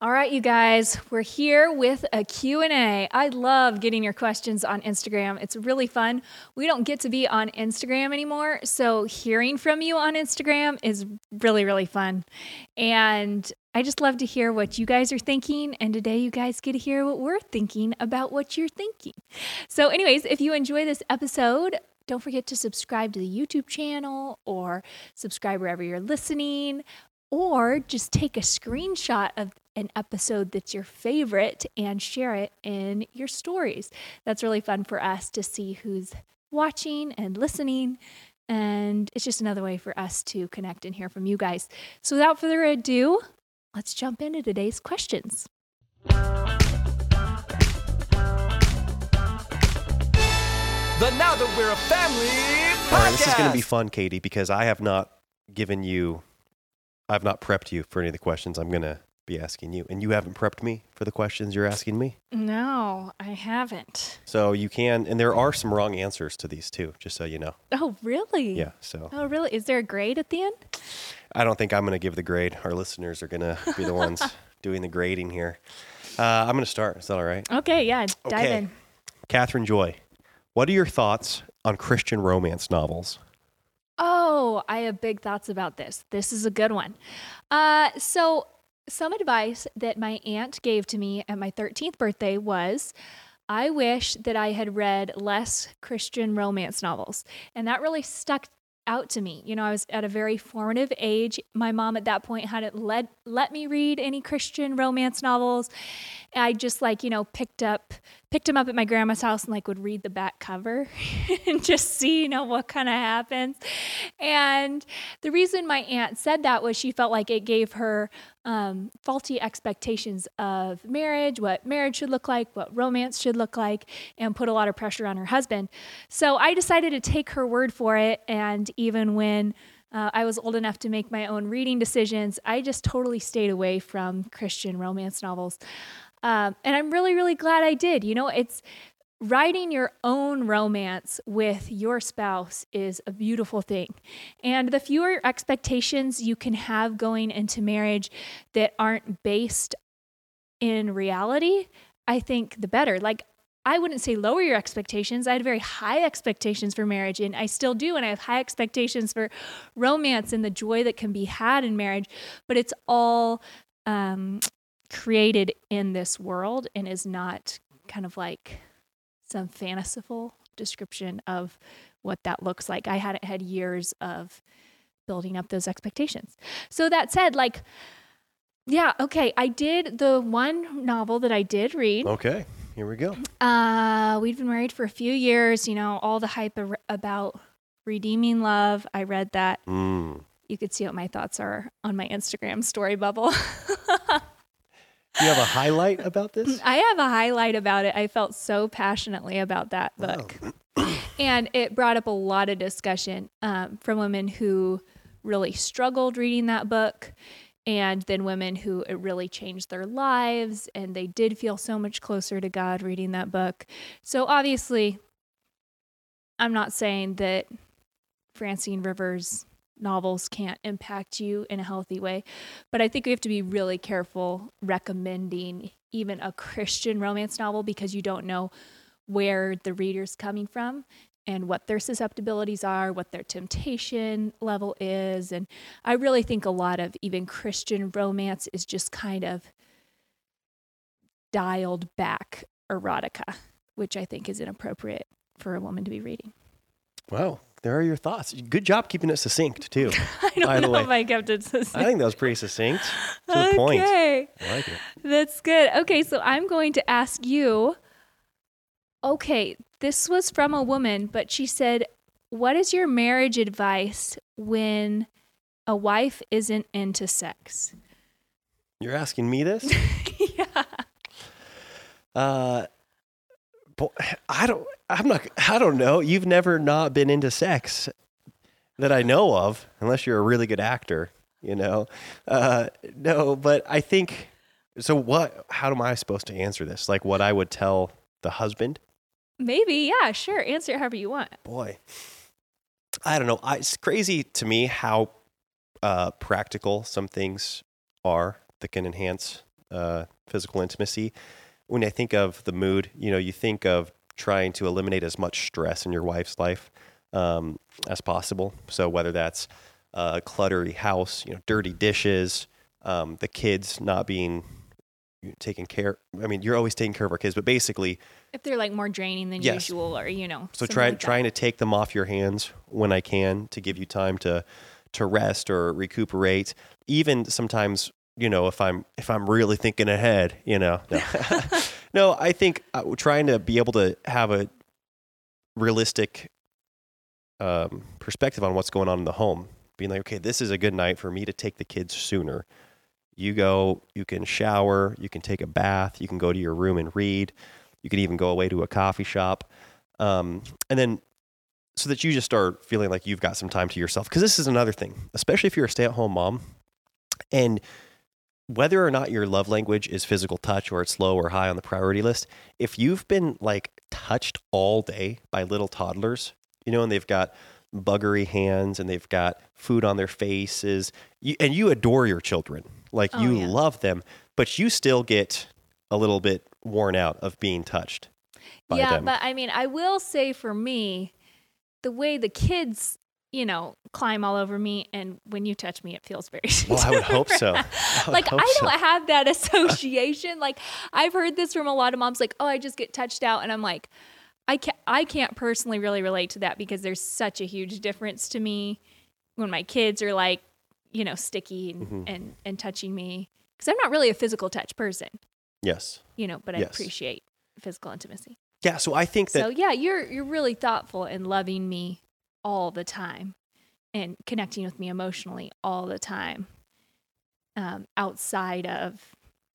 All right, you guys, we're here with a Q&A. I love getting your questions on Instagram. It's really fun. We don't get to be on Instagram anymore, so hearing from you on Instagram is really really fun. And I just love to hear what you guys are thinking, and today you guys get to hear what we're thinking about what you're thinking. So anyways, if you enjoy this episode, don't forget to subscribe to the YouTube channel or subscribe wherever you're listening or just take a screenshot of an episode that's your favorite and share it in your stories. That's really fun for us to see who's watching and listening. And it's just another way for us to connect and hear from you guys. So without further ado, let's jump into today's questions. The Now That We're a Family podcast. All right, this is going to be fun, Katie, because I have not given you, I've not prepped you for any of the questions I'm going to be asking you, and you haven't prepped me for the questions you're asking me. No, I haven't. So you can, and there are some wrong answers to these too, just so you know. Oh, really? Yeah. So Oh, really? Is there a grade at the end? I don't think I'm going to give the grade. Our listeners are going to be the ones doing the grading here. Uh, I'm going to start. Is that all right? Okay, yeah, dive Okay. in. Catherine Joy, what are your thoughts on Christian romance novels? Oh, I have big thoughts about this. This is a good one. Uh, so, some advice that my aunt gave to me at my 13th birthday was I wish that I had read less Christian romance novels. And that really stuck out to me. You know, I was at a very formative age. My mom at that point hadn't let let me read any Christian romance novels. I just like, you know, picked up picked them up at my grandma's house and like would read the back cover and just see, you know, what kind of happens. And the reason my aunt said that was she felt like it gave her um, faulty expectations of marriage, what marriage should look like, what romance should look like, and put a lot of pressure on her husband. So I decided to take her word for it. And even when uh, I was old enough to make my own reading decisions, I just totally stayed away from Christian romance novels. Um, and I'm really, really glad I did. You know, it's writing your own romance with your spouse is a beautiful thing. And the fewer expectations you can have going into marriage that aren't based in reality, I think the better. Like, I wouldn't say lower your expectations. I had very high expectations for marriage, and I still do. And I have high expectations for romance and the joy that can be had in marriage. But it's all um, created in this world and is not kind of like some fanciful description of what that looks like. I hadn't had years of building up those expectations. So that said, like, yeah, okay, I did the one novel that I did read. Okay, here we go. Uh, we'd been married for a few years, you know, all the hype ar- about redeeming love. I read that. Mm. You could see what my thoughts are on my Instagram story bubble. Do you have a highlight about this? I have a highlight about it. I felt so passionately about that book. and it brought up a lot of discussion um, from women who really struggled reading that book, and then women who it really changed their lives and they did feel so much closer to God reading that book. So, obviously, I'm not saying that Francine Rivers novels can't impact you in a healthy way. But I think we have to be really careful recommending even a Christian romance novel because you don't know where the reader's coming from and what their susceptibilities are, what their temptation level is. And I really think a lot of even Christian romance is just kind of dialed back erotica, which I think is inappropriate for a woman to be reading. Wow, there are your thoughts. Good job keeping it succinct too. I don't know way, if I kept it succinct. I think that was pretty succinct to the point. Okay. I like it. That's good. Okay, so I'm going to ask you. Okay, this was from a woman, but she said, What is your marriage advice when a wife isn't into sex? You're asking me this? yeah. Uh, I don't. I'm not. I don't know. You've never not been into sex that I know of, unless you're a really good actor. You know. Uh, no, but I think. So what? How am I supposed to answer this? Like what I would tell the husband? Maybe, yeah, sure. Answer it however you want. Boy, I don't know. I, it's crazy to me how uh, practical some things are that can enhance uh, physical intimacy. When I think of the mood, you know, you think of trying to eliminate as much stress in your wife's life um, as possible. So whether that's a cluttery house, you know, dirty dishes, um, the kids not being taken care. I mean, you're always taking care of our kids, but basically, If they're like more draining than Yes. usual, or you know, so something try like trying to take them off your hands when I can to give you time to to rest or recuperate. Even sometimes, you know, if I'm if I'm really thinking ahead, you know, no, no I think uh, trying to be able to have a realistic um, perspective on what's going on in the home. Being like, okay, this is a good night for me to take the kids sooner. You go, you can shower, you can take a bath, you can go to your room and read. You can even go away to a coffee shop. Um, and then so that you just start feeling like you've got some time to yourself. Because this is another thing, especially if you're a stay at home mom and whether or not your love language is physical touch or it's low or high on the priority list, if you've been like touched all day by little toddlers, you know, and they've got buggery hands and they've got food on their faces, you, and you adore your children, like Oh, you yeah. love them, but you still get a little bit worn out of being touched by yeah, them. but I mean, I will say for me, the way the kids, you know, climb all over me, and when you touch me, it feels very. well, I would hope so. I would like hope I don't have that association. like I've heard this from a lot of moms. Like, oh, I just get touched out, and I'm like, I can't. I can't personally really relate to that because there's such a huge difference to me when my kids are like, you know, sticky and Mhm. and, and touching me because I'm not really a physical touch person, Yes. you know, but I Yes. appreciate physical intimacy. Yeah. So I think that So yeah, you're you're really thoughtful and loving me all the time, and connecting with me emotionally all the time. Um, outside of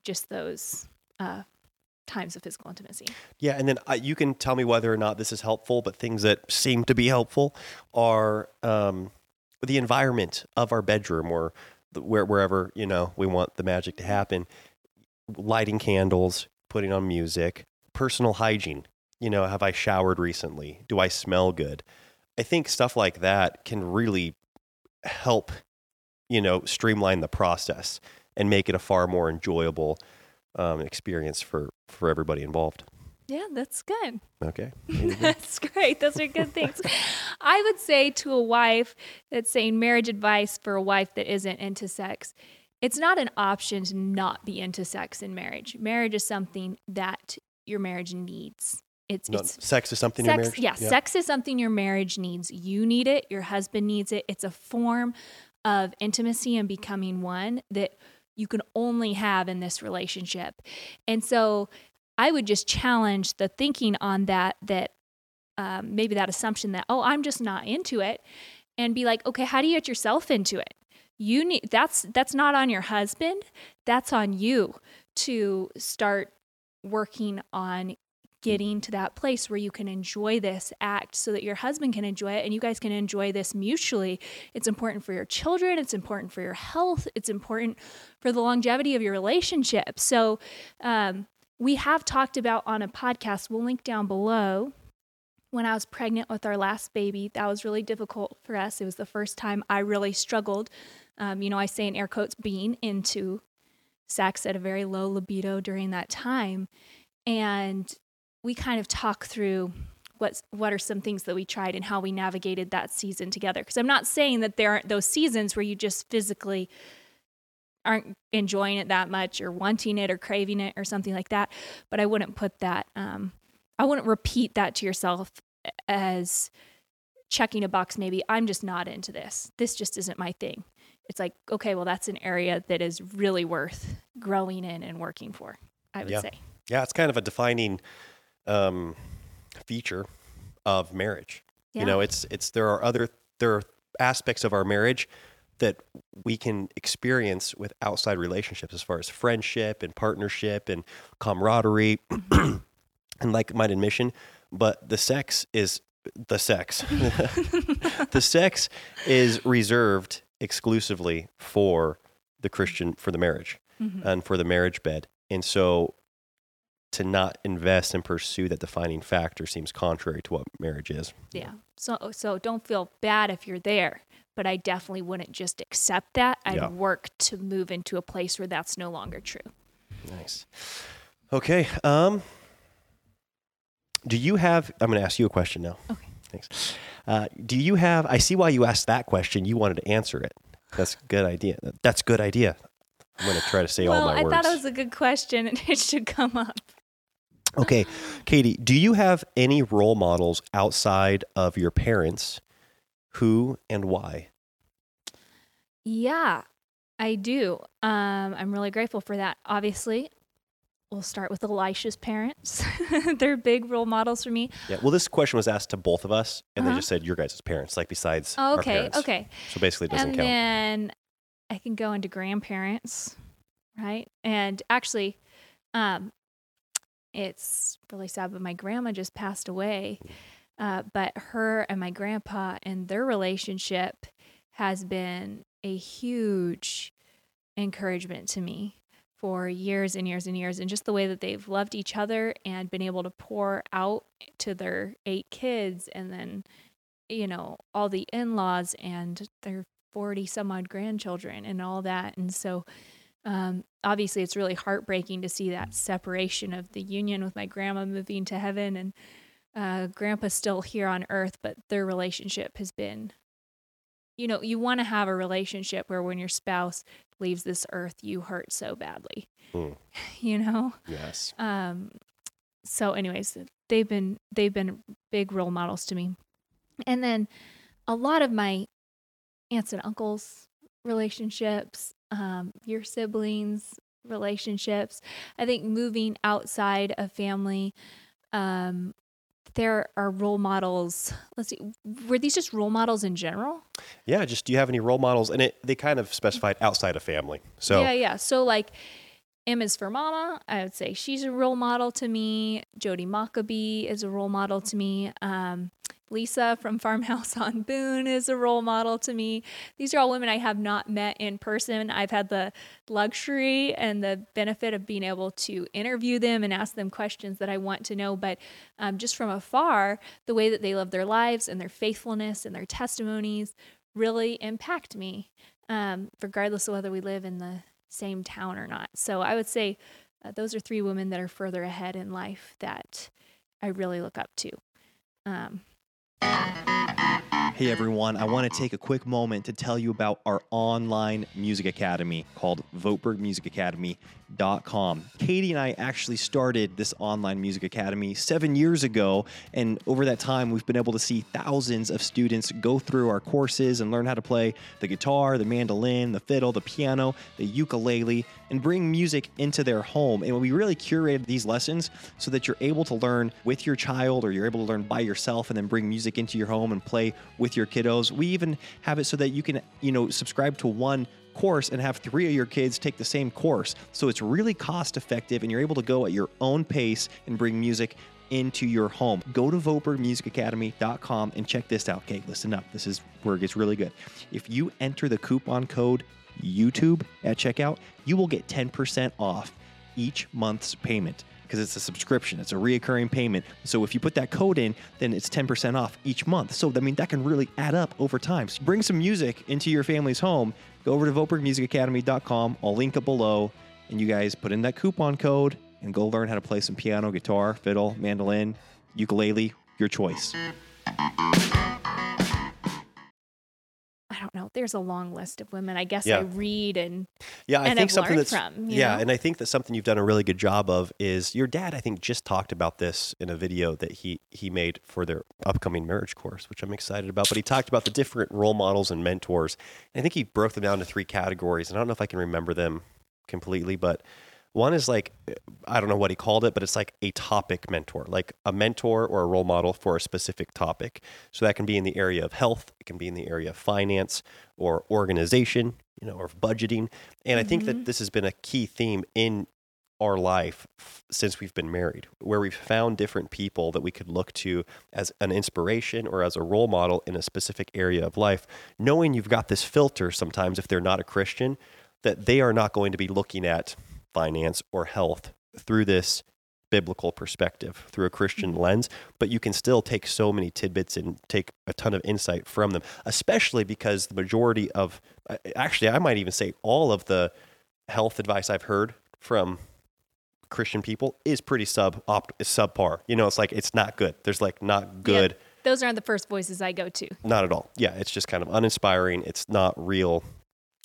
just those uh, times of physical intimacy. Yeah, and then uh, you can tell me whether or not this is helpful. But things that seem to be helpful are um, the environment of our bedroom, or where wherever you know we want the magic to happen. Lighting candles, putting on music, personal hygiene. You know, have I showered recently? Do I smell good? I think stuff like that can really help. You know, streamline the process and make it a far more enjoyable um, experience for for everybody involved. Yeah, that's good. Okay. There you go. That's great. Those are good things. I would say to a wife that's saying marriage advice for a wife that isn't into sex, it's not an option to not be into sex in marriage. Marriage is something that your marriage needs. It's, No, it's sex is something in sex, marriage. yeah, sex is something your marriage needs. You need it. Your husband needs it. It's a form of intimacy and becoming one that you can only have in this relationship. And so I would just challenge the thinking on that, that um, maybe that assumption that, oh, I'm just not into it, and be like, okay, how do you get yourself into it? You need that's that's not on your husband. That's on you to start working on getting to that place where you can enjoy this act so that your husband can enjoy it and you guys can enjoy this mutually. It's important for your children, it's important for your health, it's important for the longevity of your relationship. So, um, we have talked about on a podcast, we'll link down below. When I was pregnant with our last baby, that was really difficult for us. It was the first time I really struggled. Um, you know, I say in air quotes, being into sex at a very low libido during that time. And we kind of talk through what's what are some things that we tried and how we navigated that season together. Because I'm not saying that there aren't those seasons where you just physically aren't enjoying it that much or wanting it or craving it or something like that. But I wouldn't put that. Um, I wouldn't repeat that to yourself as checking a box. Maybe I'm just not into this. This just isn't my thing. It's like okay, well that's an area that is really worth growing in and working for. I would Yeah. say. Yeah, it's kind of a defining um, feature of marriage. You know, it's it's there are other there are aspects of our marriage that we can experience with outside relationships as far as friendship and partnership and camaraderie and like-minded mission, but the sex is the sex. the sex is reserved exclusively for the Christian for the marriage Mhm. and for the marriage bed. And so to not invest and pursue that defining factor seems contrary to what marriage is. Yeah. So so don't feel bad if you're there, but I definitely wouldn't just accept that. I'd Yeah. work to move into a place where that's no longer true. Nice. Okay. Um, do you have? I'm going to ask you a question now. Okay. Thanks. Uh, do you have? I see why you asked that question. You wanted to answer it. That's a good idea. That's a good idea. I'm going to try to say well, all my I words. I thought it was a good question and it should come up. Okay, Katie, do you have any role models outside of your parents? Who and why? Yeah, I do. Um, I'm really grateful for that. Obviously, we'll start with Elisha's parents. They're big role models for me. Yeah. Well, this question was asked to both of us, and Uh-huh. they just said your guys' parents, like besides our Okay, okay. So basically, it doesn't and count. And then I can go into grandparents, right? And actually, um, it's really sad, but my grandma just passed away. Uh, but her and my grandpa and their relationship has been a huge encouragement to me for years and years and years. And just the way that they've loved each other and been able to pour out to their eight kids and then, you know, all the in laws and their 40 some odd grandchildren and all that. And so, um, obviously, it's really heartbreaking to see that separation of the union with my grandma moving to heaven and uh, grandpa's still here on earth, but their relationship has been, you know, you want to have a relationship where when your spouse leaves this earth, you hurt so badly, Hmm. you know? Yes. Um, so anyways, they've been they've been big role models to me. And then a lot of my aunts and uncles relationships, um, your siblings relationships. I think moving outside of family, um, there are role models. Let's see, were these just role models in general? Yeah. Just do you have any role models? And it they kind of specified outside of family. So yeah, yeah. So like M is for Mama. I would say she's a role model to me. Jodi Mockabee is a role model to me. Um, Lisa from Farmhouse on Boone is a role model to me. These are all women I have not met in person. I've had the luxury and the benefit of being able to interview them and ask them questions that I want to know. But um, just from afar, the way that they live their lives and their faithfulness and their testimonies really impact me, um, regardless of whether we live in the same town or not. So I would say uh, those are three women that are further ahead in life that I really look up to. Um, Thank you. Hey everyone, I want to take a quick moment to tell you about our online music academy called VoetbergMusicAcademy.com. Katie and I actually started this online music academy seven years ago, and over that time, we've been able to see thousands of students go through our courses and learn how to play the guitar, the mandolin, the fiddle, the piano, the ukulele, and bring music into their home. And we really curated these lessons so that you're able to learn with your child or you're able to learn by yourself and then bring music into your home and play with your kiddos. We even have it so that you can, you know, subscribe to one course and have three of your kids take the same course. So it's really cost effective and you're able to go at your own pace and bring music into your home. Go to VoetbergMusicAcademy.com and check this out. Okay, listen up. This is where it gets really good. If you enter the coupon code YouTube at checkout, you will get 10% off each month's payment because it's a subscription, it's a reoccurring payment. So if you put that code in, then it's 10% off each month. So I mean that can really add up over time. So bring some music into your family's home. Go over to VoetbergMusicAcademy.com. I'll link it below, and you guys put in that coupon code and go learn how to play some piano, guitar, fiddle, mandolin, ukulele, your choice. I don't know. There's a long list of women. I guess Yeah. I read and Yeah, I and think have something that's from, yeah, know? and I think that something you've done a really good job of is your dad. I think just talked about this in a video that he he made for their upcoming marriage course, which I'm excited about. But he talked about the different role models and mentors. And I think he broke them down to three categories, and I don't know if I can remember them completely, but one is like I don't know what he called it, but it's like a topic mentor, like a mentor or a role model for a specific topic. So that can be in the area of health, it can be in the area of finance or organization, you know, or budgeting. And I think that mm-hmm. this has been a key theme in our life f- since we've been married, where we've found different people that we could look to as an inspiration or as a role model in a specific area of life, knowing you've got this filter sometimes if they're not a Christian, that they are not going to be looking at finance or health through this biblical perspective, through a Christian mm-hmm. lens, but you can still take so many tidbits and take a ton of insight from them, especially because the majority of, uh, actually, I might even say all of the health advice I've heard from Christian people is pretty sub op, subpar. You know, it's like it's not good. There's like not good. Yep. Those aren't the first voices I go to. Not at all. Yeah, it's just kind of uninspiring. It's not real.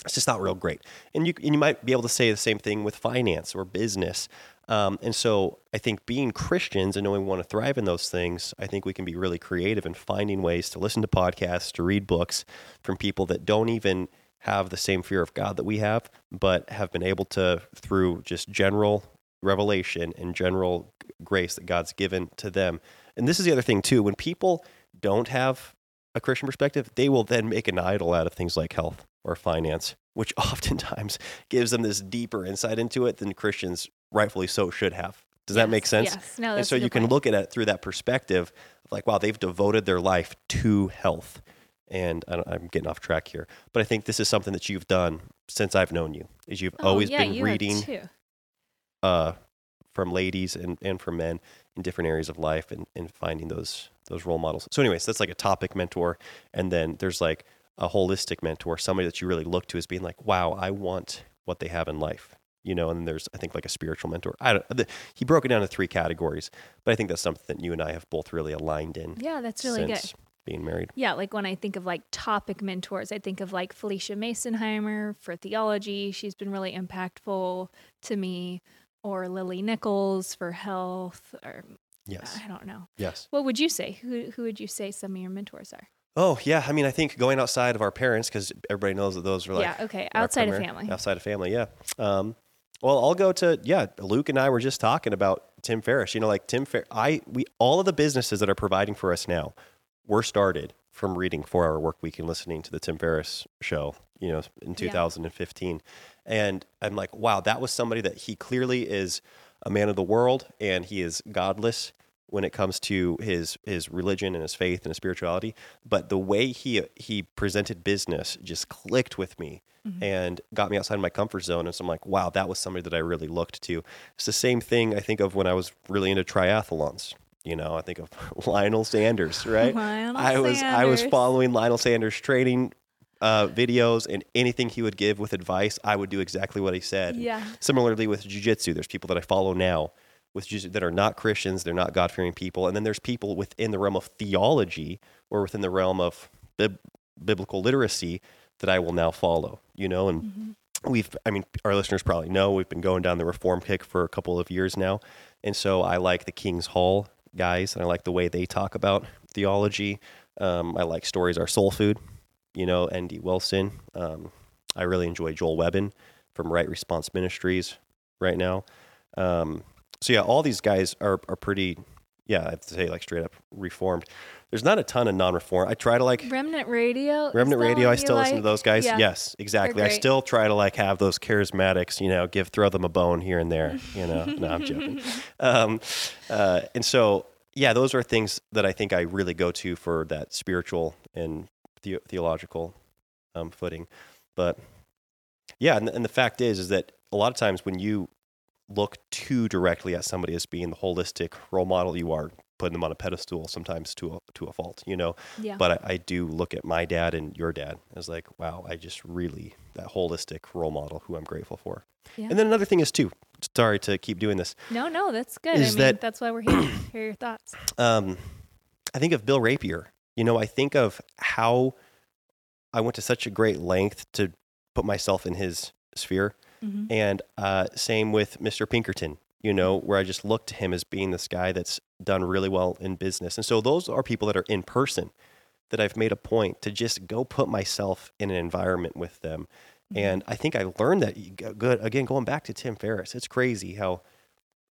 It's just not real great. And you and you might be able to say the same thing with finance or business. Um, and so I think being Christians and knowing we want to thrive in those things, I think we can be really creative in finding ways to listen to podcasts, to read books from people that don't even have the same fear of God that we have, but have been able to, through just general revelation and general grace that God's given to them. And this is the other thing, too. When people don't have a Christian perspective, they will then make an idol out of things like health or finance, which oftentimes gives them this deeper insight into it than Christians rightfully so should have. Does that make sense? yes. No, and so you can point. look at it through that perspective of like, wow, they've devoted their life to health. And I'm getting off track here, but I think this is something that you've done since I've known you. Is you've Oh, always yeah, been you reading uh, from ladies and, and from men in different areas of life and, and finding those those role models. So, anyways, that's like a topic mentor, and then there's like a holistic mentor, somebody that you really look to as being like, wow, I want what they have in life. You know, and there's I think like a spiritual mentor. I don't. The, he broke it down to three categories, but I think that's something that you and I have both really aligned in. Yeah, that's really good. Being married. Yeah, like when I think of like topic mentors, I think of like Felicia Masonheimer for theology. She's been really impactful to me. Or Lily Nichols for health. Or uh, Yes. I don't know. Yes. What would you say? Who who would you say some of your mentors are? Oh yeah. I mean, I think going outside of our parents because everybody knows that those are like yeah, okay. Outside of family. Outside of family, yeah. Um, well, I'll go to yeah. Luke and I were just talking about Tim Ferriss. You know, like Tim Fer. I we all of the businesses that are providing for us now were started from reading Four Hour Work Week and listening to the Tim Ferriss show. You know, in 2015, and I'm like, wow, that was somebody that he clearly is a man of the world, and he is godless when it comes to his his religion and his faith and his spirituality. But the way he he presented business just clicked with me and got me outside of my comfort zone. And so I'm like, wow, that was somebody that I really looked to. It's the same thing I think of when I was really into triathlons. You know, I think of Lionel Sanders, right? Lionel I was I was following Lionel Sanders training uh, videos and anything he would give with advice, I would do exactly what he said. Yeah. Similarly with jujitsu, there's people that I follow now with that are not Christians, they're not God fearing people, and then there's people within the realm of theology or within the realm of bib- biblical literacy that I will now follow. You know, and Mm-hmm. we've I mean our listeners probably know we've been going down the reform kick for a couple of years now, and so I like the King's Hall guys, and I like the way they talk about theology. Um, I like stories are soul food. You know, N.D. Wilson. Um, I really enjoy Joel Webbin from Right Response Ministries right now. Um, so yeah, all these guys are are pretty. Yeah, I have to say like straight up reformed. There's not a ton of non-reform. I try to like Remnant Radio. Remnant Radio. I still listen to those guys. Yeah. Yes, exactly. I still try to like have those charismatics. You know, give throw them a bone here and there. You know, no, I'm joking. Um, uh, and so yeah, those are things that I think I really go to for that spiritual and the- theological um, footing. But yeah, and, and the fact is, is that a lot of times when you look too directly at somebody as being the holistic role model, you are putting them on a pedestal sometimes to a, to a fault. You know, Yeah. but I, I do look at my dad and your dad as like, wow, I just really that holistic role model who I'm grateful for. Yeah. And then another thing is too. Sorry to keep doing this. no, no, that's good. I Is mean, that- that's why we're here. Hear your thoughts. Um, I think of Bill Rapier. You know, I think of how I went to such a great length to put myself in his sphere. Mhm. And uh, same with Mr. Pinkerton, you know, where I just look to him as being this guy that's done really well in business. And so those are people that are in person that I've made a point to just go put myself in an environment with them. And I think I learned that good again going back to Tim Ferriss. It's crazy how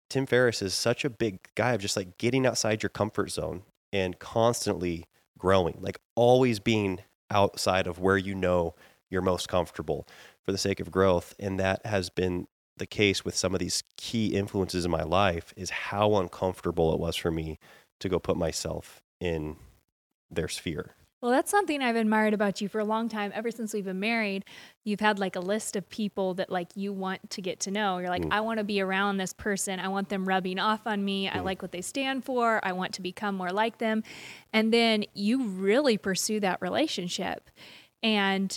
Tim Ferriss is such a big guy of just like getting outside your comfort zone and constantly growing, like always being outside of where you know you're most comfortable for the sake of growth. And that has been the case with some of these key influences in my life is how uncomfortable it was for me to go put myself in their sphere. Well, that's something I've admired about you for a long time. Ever since we've been married, you've had like a list of people that like you want to get to know. You're like, Mm. I want to be around this person. I want them rubbing off on me. Mm. I like what they stand for. I want to become more like them. And then you really pursue that relationship. And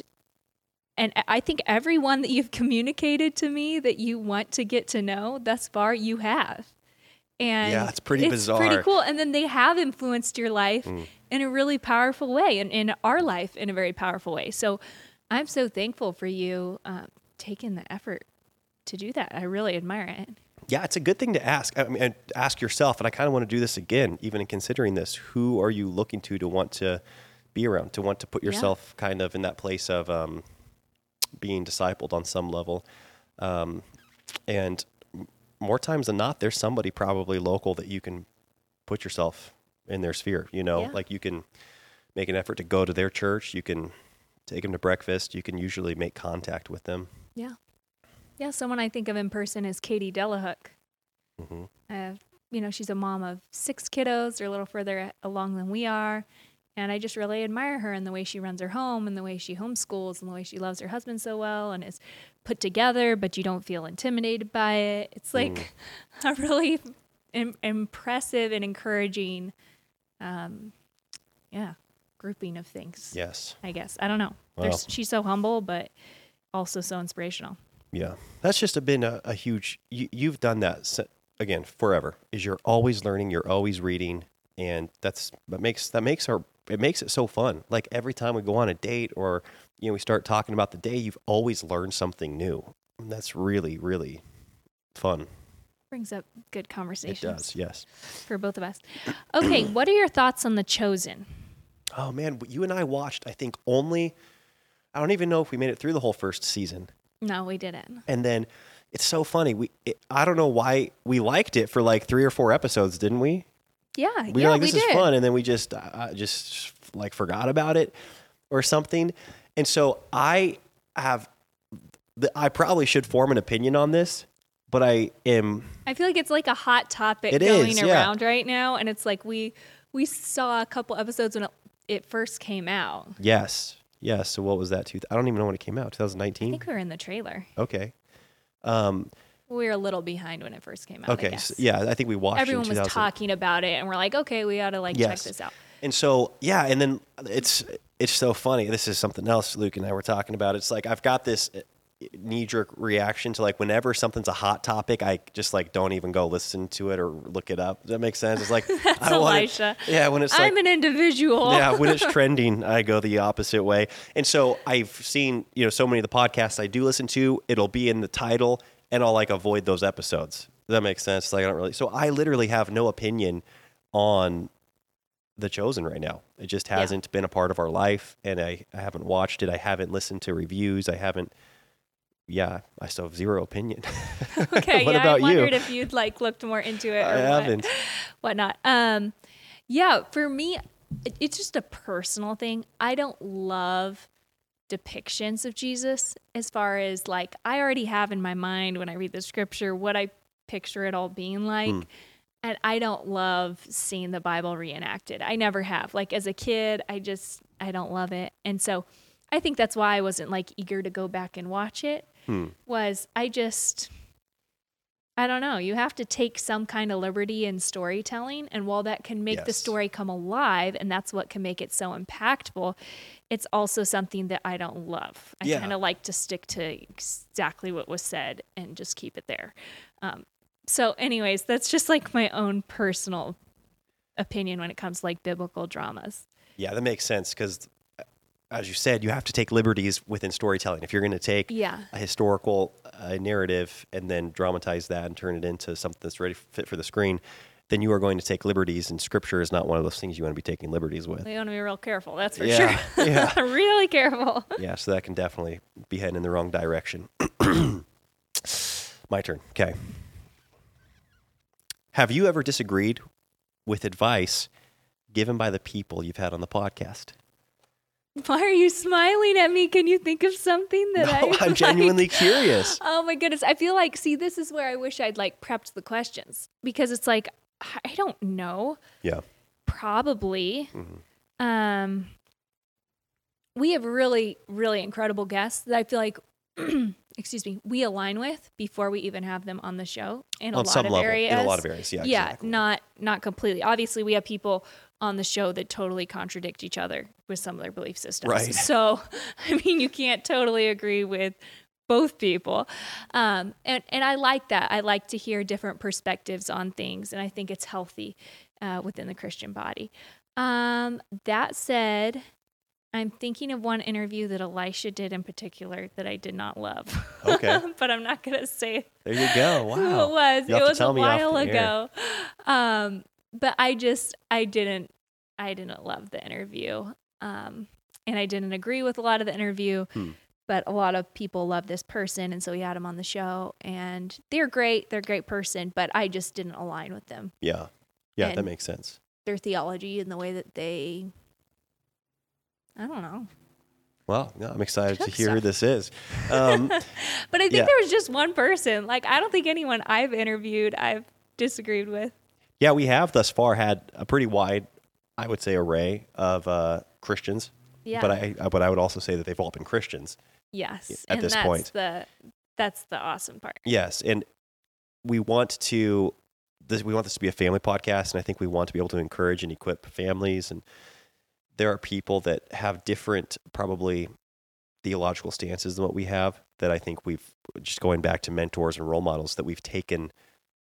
and I think everyone that you've communicated to me that you want to get to know thus far, you have. And Yeah, it's pretty Pretty bizarre. Pretty cool. And then they have influenced your life in a really powerful way, and in our life in a very powerful way. So I'm so thankful for you um, taking the effort to do that. I really admire it. Yeah, it's a good thing to ask. I mean, ask yourself, and I kind of want to do this again, even in considering this. Who are you looking to to want to be around, to want to put yourself kind of in that place of um, being discipled on some level? Um, and more times than not, there's somebody probably local that you can put yourself in their sphere. You know, Yeah. like you can make an effort to go to their church. You can take them to breakfast. You can usually make contact with them. Yeah. Yeah. Someone I think of in person is Katie Delahook. hmm Uh, you know, she's a mom of six kiddos. They're a little further along than we are. And I just really admire her and the way she runs her home and the way she homeschools and the way she loves her husband so well and is put together, but you don't feel intimidated by it. It's like a really Im- impressive and encouraging, um, yeah, grouping of things. Yes. I guess. I don't know. There's, she's so humble, but also so inspirational. Yeah, that's just a, been a, a huge. You, you've done that se- again forever. Is you're always learning, you're always reading, and that's that makes that makes our it makes it so fun. Like every time we go on a date or you know we start talking about the day, you've always learned something new. And that's really really fun. Brings up good conversations. It does. Yes. for both of us. Okay, what are your thoughts on The Chosen? Oh man, you and I watched. I think only. I don't even know if we made it through the whole first season. No, we didn't. and then it's so funny. We it, I don't know why we liked it for like three or four episodes, didn't we? Yeah, We yeah, were like, we this did. is fun, and then we just uh, just like forgot about it or something. And so I have, the, I probably should form an opinion on this, but I am. I feel like it's like a hot topic It going is, yeah. around right now, and it's like we we saw a couple episodes when it, it first came out. Yes, yes. So what was that? Two, I don't even know when it came out. I 2019. think we were in the trailer. Okay. Um. We were a little behind when it first came out. I Okay. guess. So, yeah, I think we watched. Everyone was talking about it, and we're like, okay, we ought to like check this out. And so, yeah, and then it's it's so funny. This is something else Luke and I were talking about. It's like I've got this uh, knee jerk reaction to like whenever something's a hot topic, I just like don't even go listen to it or look it up. Does that make sense? It's like That's I wanna- yeah, when it's like I'm an individual. yeah, when it's trending, I go the opposite way. And so I've seen, you know, so many of the podcasts I do listen to, it'll be in the title and I'll like avoid those episodes. Does that make sense? Like I don't really so I literally have no opinion on The Chosen right now. It just hasn't been a part of our life and I, I haven't watched it. I haven't listened to reviews. I haven't yeah, I still have zero opinion. Okay, What yeah, about I you? wondered if you'd like looked more into it. Or I what- haven't. whatnot. Um, yeah, for me, it- it's just a personal thing. I don't love depictions of Jesus as far as like I already have in my mind when I read the scripture what I picture it all being like. Hmm. And I don't love seeing the Bible reenacted. I never have. Like as a kid, I just I don't love it. And so I think that's why I wasn't like eager to go back and watch it. Hmm. Was I just I don't know. You have to take some kind of liberty in storytelling. And while that can make the story come alive, and that's what can make it so impactful, it's also something that I don't love. I Yeah. kind of like to stick to exactly what was said and just keep it there. Um, so, anyways, that's just like my own personal opinion when it comes to like biblical dramas. Yeah, that makes sense because, as you said, you have to take liberties within storytelling. If you're going to take Yeah. a historical uh, narrative and then dramatize that and turn it into something that's ready fit for the screen, then you are going to take liberties, and Scripture is not one of those things you want to be taking liberties with. You want to be real careful. That's for Yeah, sure. yeah. really careful. Yeah, so that can definitely be heading in the wrong direction. My turn. Okay. Have you ever disagreed with advice given by the people you've had on the podcast? Why are you smiling at me? Can you think of something that I? No, I'm like? genuinely curious. Oh my goodness. I feel like, see, this is where I wish I'd like prepped the questions because it's like, I don't know. Yeah. Probably. Mm-hmm. Um, we have really, really incredible guests that I feel like, excuse me, we align with before we even have them on the show in a On lot some of level, areas. in a lot of areas, yeah, Yeah, exactly. not not completely. Obviously, we have people on the show that totally contradict each other with some of their belief systems. Right. So, I mean, you can't totally agree with both people. Um, and, and I like that. I like to hear different perspectives on things, and I think it's healthy uh, within the Christian body. Um, that said, I'm thinking of one interview that Elisha did in particular that I did not love. Okay. but I'm not going to say There you go. Wow. who it was. It was a while ago. Um, but I just I didn't I didn't love the interview. Um, and I didn't agree with a lot of the interview. Hmm. But a lot of people love this person, and so we had him on the show, and they're great. They're a great person, but I just didn't align with them, Yeah. Yeah, that makes sense. their theology, and the way that they. I don't know, Well, yeah, I'm excited to hear who this is. Um, but I think Yeah. there was just one person. Like I don't think anyone I've interviewed I've disagreed with. yeah, we have thus far had a pretty wide, I would say, array of uh, Christians. Yeah. But I, but I would also say that they've all been Christians. Yes. at and this that's point. the that's the awesome part. Yes, and we want to this we want this to be a family podcast and I think we want to be able to encourage and equip families and there are people that have different probably theological stances than what we have that I think we've just going back to mentors and role models that we've taken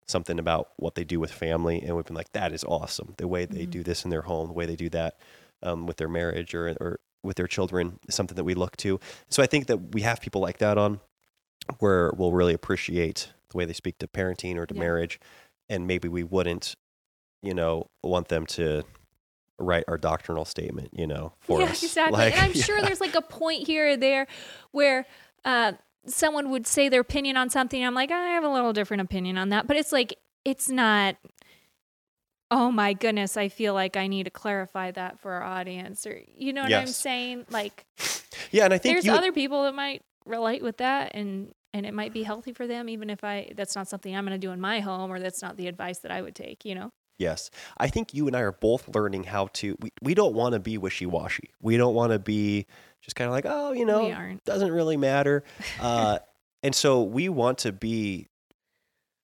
something about what they do with family and we've been like that is awesome the way they Mhm. do this in their home the way they do that um, with their marriage or or with their children is something that we look to so I think that we have people like that on where we'll really appreciate the way they speak to parenting or to Yeah. marriage and maybe we wouldn't you know want them to write our doctrinal statement you know for yeah, us exactly. Like, and I'm sure there's like a point here or there where uh, someone would say their opinion on something. I'm like, I have a little different opinion on that, but it's like it's not. Oh my goodness, I feel like I need to clarify that for our audience, or you know what I'm saying? Like, yeah and i think there's you other people that might relate with that, and and it might be healthy for them, even if I that's not something I'm going to do in my home, or that's not the advice that I would take. You know? yes i think you and i are both learning how to we, we don't want to be wishy-washy we don't want to be just kind of like oh you know doesn't really matter uh, and so we want to be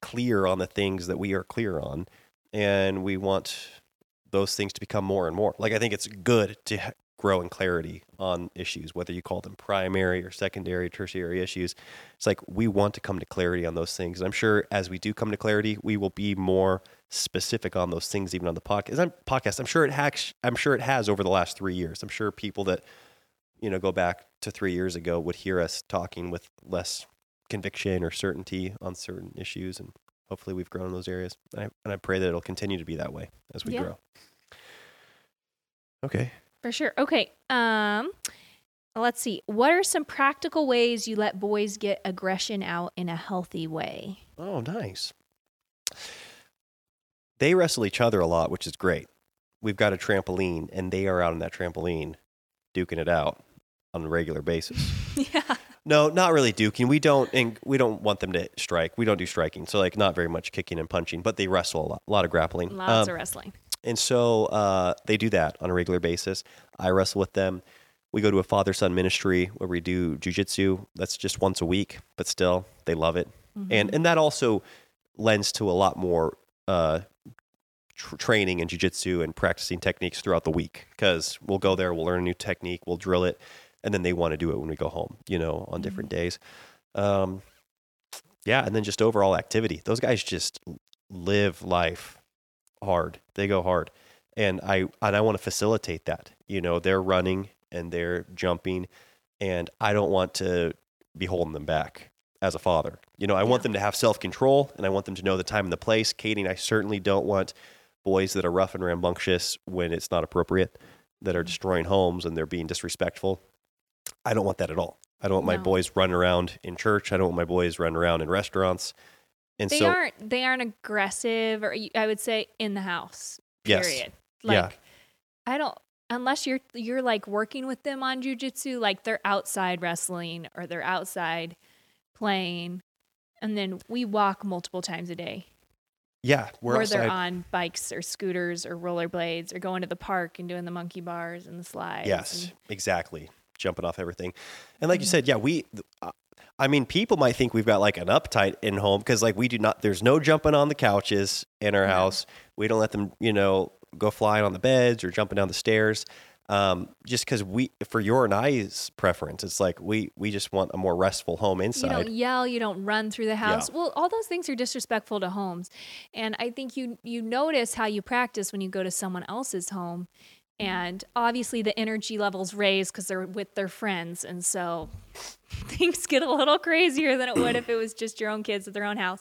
clear on the things that we are clear on and we want those things to become more and more. Like i think it's good to grow in clarity on issues whether you call them primary or secondary tertiary issues. It's like we want to come to clarity on those things. And i'm sure as we do come to clarity we will be more specific on those things even on the podcast I'm, podcast i'm sure it hacks i'm sure it has over the last three years. I'm sure people that you know go back to three years ago would hear us talking with less conviction or certainty on certain issues and hopefully we've grown in those areas and I, and I pray that it'll continue to be that way as we Yeah. grow okay For sure. Okay. Um let's see. What are some practical ways you let boys get aggression out in a healthy way? oh nice they wrestle each other a lot which is great we've got a trampoline and they are out on that trampoline duking it out on a regular basis yeah. No, not really duking. We don't, and we don't want them to strike. We don't do striking, so like not very much kicking and punching, but they wrestle a lot, a lot of grappling. Lots Um, of wrestling. and so uh, they do that on a regular basis. I wrestle with them. We go to a father son ministry where we do jujitsu. That's just once a week, but still they love it, and and that also lends to a lot more uh, tr- training in jujitsu and practicing techniques throughout the week. Because we'll go there, we'll learn a new technique, we'll drill it, and then they want to do it when we go home. You know, on different days. Um, yeah, and then just overall activity. Those guys just live life hard. They go hard, and I and I want to facilitate that. You know, they're running and they're jumping, and I don't want to be holding them back as a father. You know, I want them to have self control, and I want them to know the time and the place. Katie and I certainly don't want boys that are rough and rambunctious when it's not appropriate, that are destroying homes and they're being disrespectful. I don't want that at all. I don't want my No. boys running around in church. I don't want my boys running around in restaurants. And They so, aren't they aren't aggressive or I would say in the house. Yes. Period. Yeah. Like I don't unless you're you're like working with them on jujitsu, like they're outside wrestling or they're outside playing. And then we walk multiple times a day. yeah, we're or outside. they're on bikes or scooters or rollerblades or going to the park and doing the monkey bars and the slides. Yes, and- exactly. Jumping off everything. And like you Mhm. said, yeah, we, uh, I mean, people might think we've got like an uptight in home because like we do not, there's no jumping on the couches in our house. We don't let them, you know, go flying on the beds or jumping down the stairs. Um, just because we, for your and I's preference, it's like we we just want a more restful home inside. You don't yell, you don't run through the house. Well, all those things are disrespectful to homes. And I think you you notice how you practice when you go to someone else's home. And obviously the energy levels raise because they're with their friends. And so things get a little crazier than it would if it was just your own kids at their own house.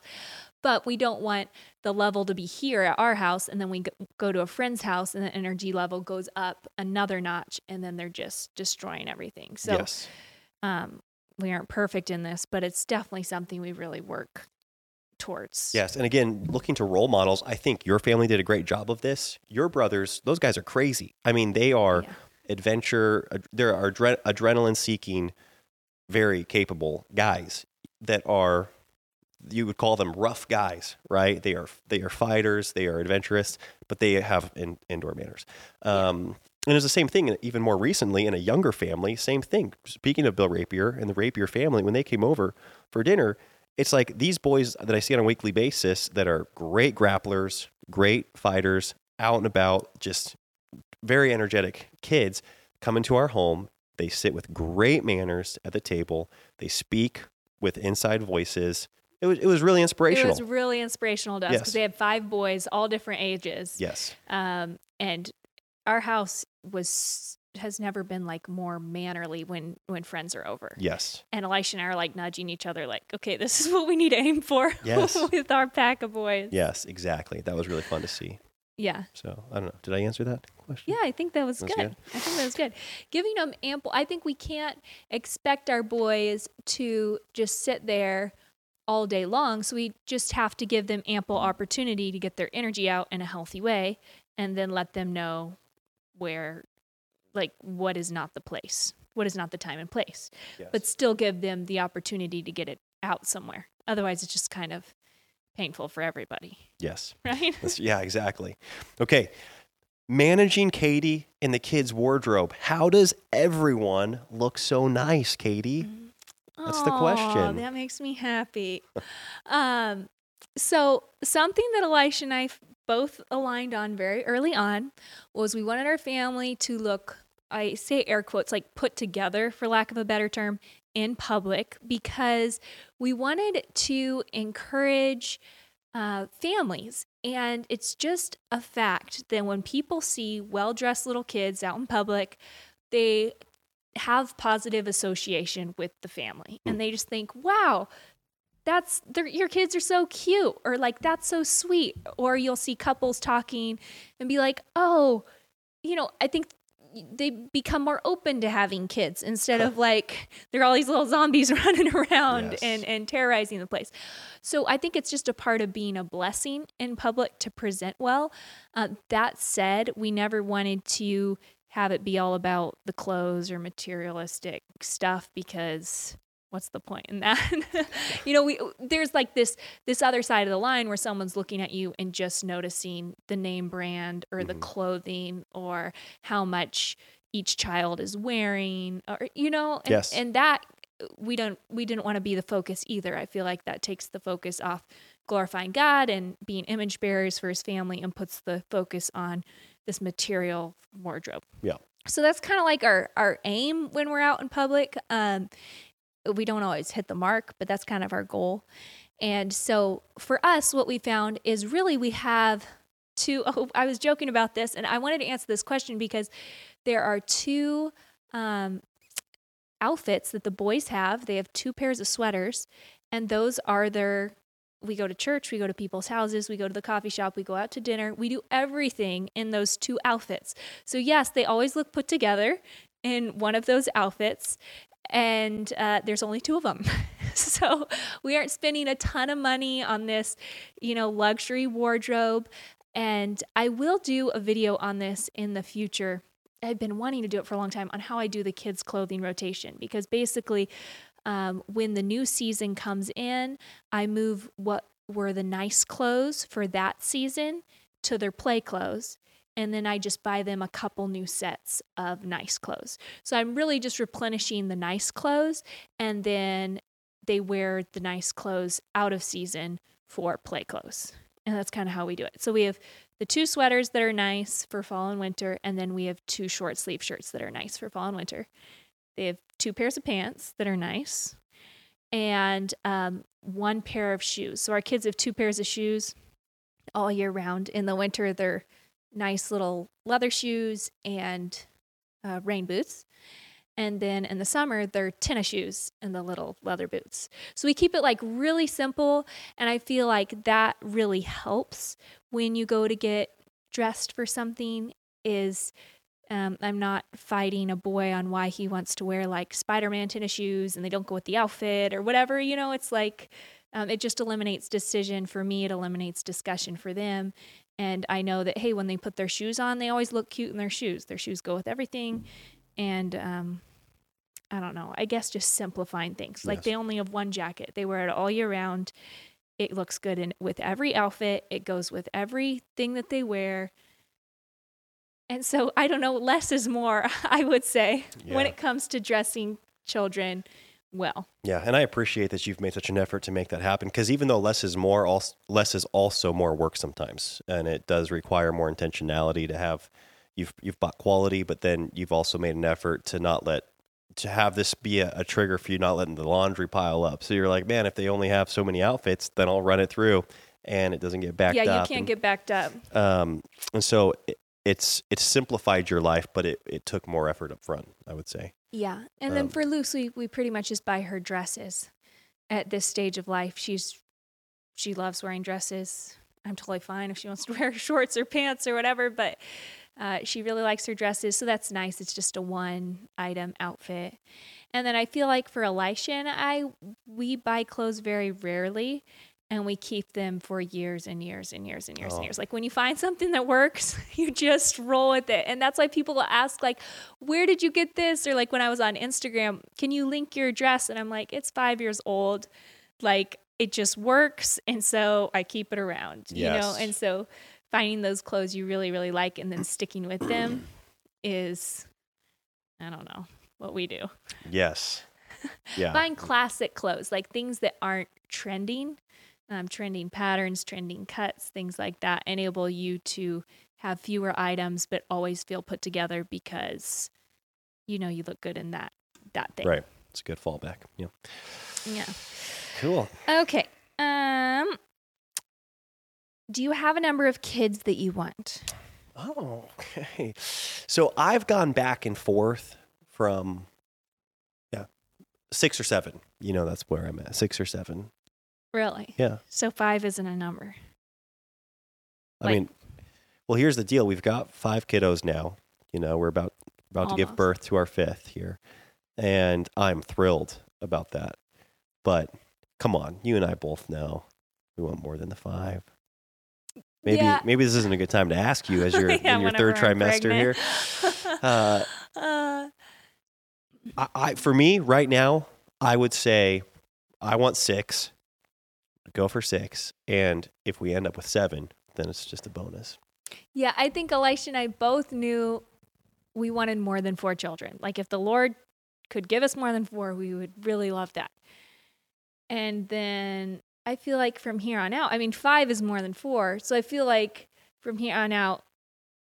But we don't want the level to be here at our house and then we go- to a friend's house and the energy level goes up another notch and then they're just destroying everything. So yes. um, we aren't perfect in this, but it's definitely something we really work towards. Yes, and again, looking to role models, I think your family did a great job of this. Your brothers, those guys are crazy. I mean, they are Yeah. adventure, they're adre- adrenaline seeking, very capable guys that are you would call them rough guys, right? They are they are fighters, they are adventurous, but they have in, indoor manners. Um, and it's the same thing, even more recently in a younger family, same thing. Speaking of Bill Rapier and the Rapier family, when they came over for dinner, it's like these boys that I see on a weekly basis that are great grapplers, great fighters, out and about, just very energetic kids come into our home. They sit with great manners at the table. They speak with inside voices. It was, it was really inspirational. It was really inspirational to us because Yes. they had five boys, all different ages. yes. Um, and our house was has never been like more mannerly when when friends are over. Yes. And Elisha and I are like nudging each other, like, okay, this is what we need to aim for Yes. with our pack of boys. Yes, exactly. That was really fun to see. Yeah. So I don't know. Did I answer that question? Yeah, I think that was good. good. I think that was good. Giving them ample, I think we can't expect our boys to just sit there all day long. So we just have to give them ample opportunity to get their energy out in a healthy way and then let them know where, like, what is not the place, what is not the time and place, Yes. but still give them the opportunity to get it out somewhere. Otherwise, it's just kind of painful for everybody, yes. right? That's- yeah, exactly. Okay. Managing Katie in the kids' wardrobe. How does everyone look so nice, Katie? That's the question. That makes me happy. um, so something that Elisha and I both aligned on very early on was we wanted our family to look, I say air quotes, like put together, for lack of a better term, in public because we wanted to encourage uh, families. And it's just a fact that when people see well dressed little kids out in public, they have positive association with the family and they just think wow that's your kids are so cute or like that's so sweet or you'll see couples talking and be like oh you know i think they become more open to having kids instead of like they're all these little zombies running around Yes. and and terrorizing the place. So i think it's just a part of being a blessing in public to present well. Uh, that said we never wanted to have it be all about the clothes or materialistic stuff because what's the point in that you know we there's like this this other side of the line where someone's looking at you and just noticing the name brand or the Mhm. clothing or how much each child is wearing or you know and, Yes. and that we don't we didn't want to be the focus either i feel like that takes the focus off glorifying god and being image bearers for his family and puts the focus on this material wardrobe Yeah. so that's kind of like our our aim when we're out in public um we don't always hit the mark but that's kind of our goal. And so for us what we found is really we have two oh, i was joking about this and i wanted to answer this question because there are two um, outfits that the boys have. They have two pairs of sweaters and those are their we go to church we go to people's houses we go to the coffee shop we go out to dinner. We do everything in those two outfits. So yes they always look put together in one of those outfits and uh, there's only two of them so we aren't spending a ton of money on this you know luxury wardrobe and i will do a video on this in the future. I've been wanting to do it for a long time on how i do the kids clothing rotation because basically um, when the new season comes in i move what were the nice clothes for that season to their play clothes and then I just buy them a couple new sets of nice clothes. So I'm really just replenishing the nice clothes and then they wear the nice clothes out of season for play clothes. And that's kind of how we do it. So we have the two sweaters that are nice for fall and winter, and then we have two short sleeve shirts that are nice for fall and winter. They have two pairs of pants that are nice, and um, one pair of shoes. So our kids have two pairs of shoes all year round. In the winter, they're nice little leather shoes and uh, rain boots. And then in the summer, they're tennis shoes and the little leather boots. So we keep it like really simple. And I feel like that really helps when you go to get dressed for something is um, I'm not fighting a boy on why he wants to wear like Spider-Man tennis shoes and they don't go with the outfit or whatever. You know, it's like um, it just eliminates decision for me. It eliminates discussion for them. And I know that hey, when they put their shoes on, they always look cute in their shoes. Their shoes go with everything. And um, I don't know. I guess just simplifying things. Like Yes. they only have one jacket. They wear it all year round. It looks good in with every outfit. It goes with everything that they wear. And so I don't know, less is more, I would say, when it comes to dressing children well. Yeah, and I appreciate that you've made such an effort to make that happen because even though less is more, als- less is also more work sometimes, and it does require more intentionality to have. You've you've bought quality, but then you've also made an effort to not let to have this be a, a trigger for you not letting the laundry pile up. So you're like, man, if they only have so many outfits, then I'll run it through, and it doesn't get backed up. yeah, you up. can't and- get backed up. um, and so it's it's simplified your life, but it, it took more effort up front. I would say. Yeah. And then Um, for Luce, we, we pretty much just buy her dresses at this stage of life. She's she loves wearing dresses. I'm totally fine if she wants to wear shorts or pants or whatever, but uh, she really likes her dresses, so that's nice. It's just a one item outfit. And then I feel like for Elisha and I, we buy clothes very rarely and we keep them for years and years and years and years Oh. and years. Like when you find something that works, you just roll with it. And that's why people will ask, like, where did you get this? Or like when I was on Instagram, can you link your dress? And I'm like, it's five years old. Like it just works. And so I keep it around, you know? And so finding those clothes you really, really like and then sticking with them is, I don't know, what we do. Yes. Yeah. Find classic clothes, like things that aren't trending, um, trending patterns, trending cuts, things like that, enable you to have fewer items but always feel put together because you know you look good in that that thing. Right. It's a good fallback. Yeah. Yeah. Cool. Okay. Um do you have a number of kids that you want? Oh, okay. So I've gone back and forth from, yeah, six or seven. You know, that's where I'm at. Six or seven. Really? Yeah. So five isn't a number. I Like- mean, well, here's the deal. We've got five kiddos now. You know, we're about about to give birth to our fifth here, and I'm thrilled about that. But come on, you and I both know we want more than the five. Maybe Yeah. maybe this isn't a good time to ask you as you're Yeah, in your third I'm trimester here. Uh, Uh, I, I for me right now, I would say I want six. Go for six, and if we end up with seven, then it's just a bonus. Yeah, I think Elisha and I both knew we wanted more than four children. Like if the Lord could give us more than four, we would really love that. And then I feel like from here on out, I mean, five is more than four. So I feel like from here on out,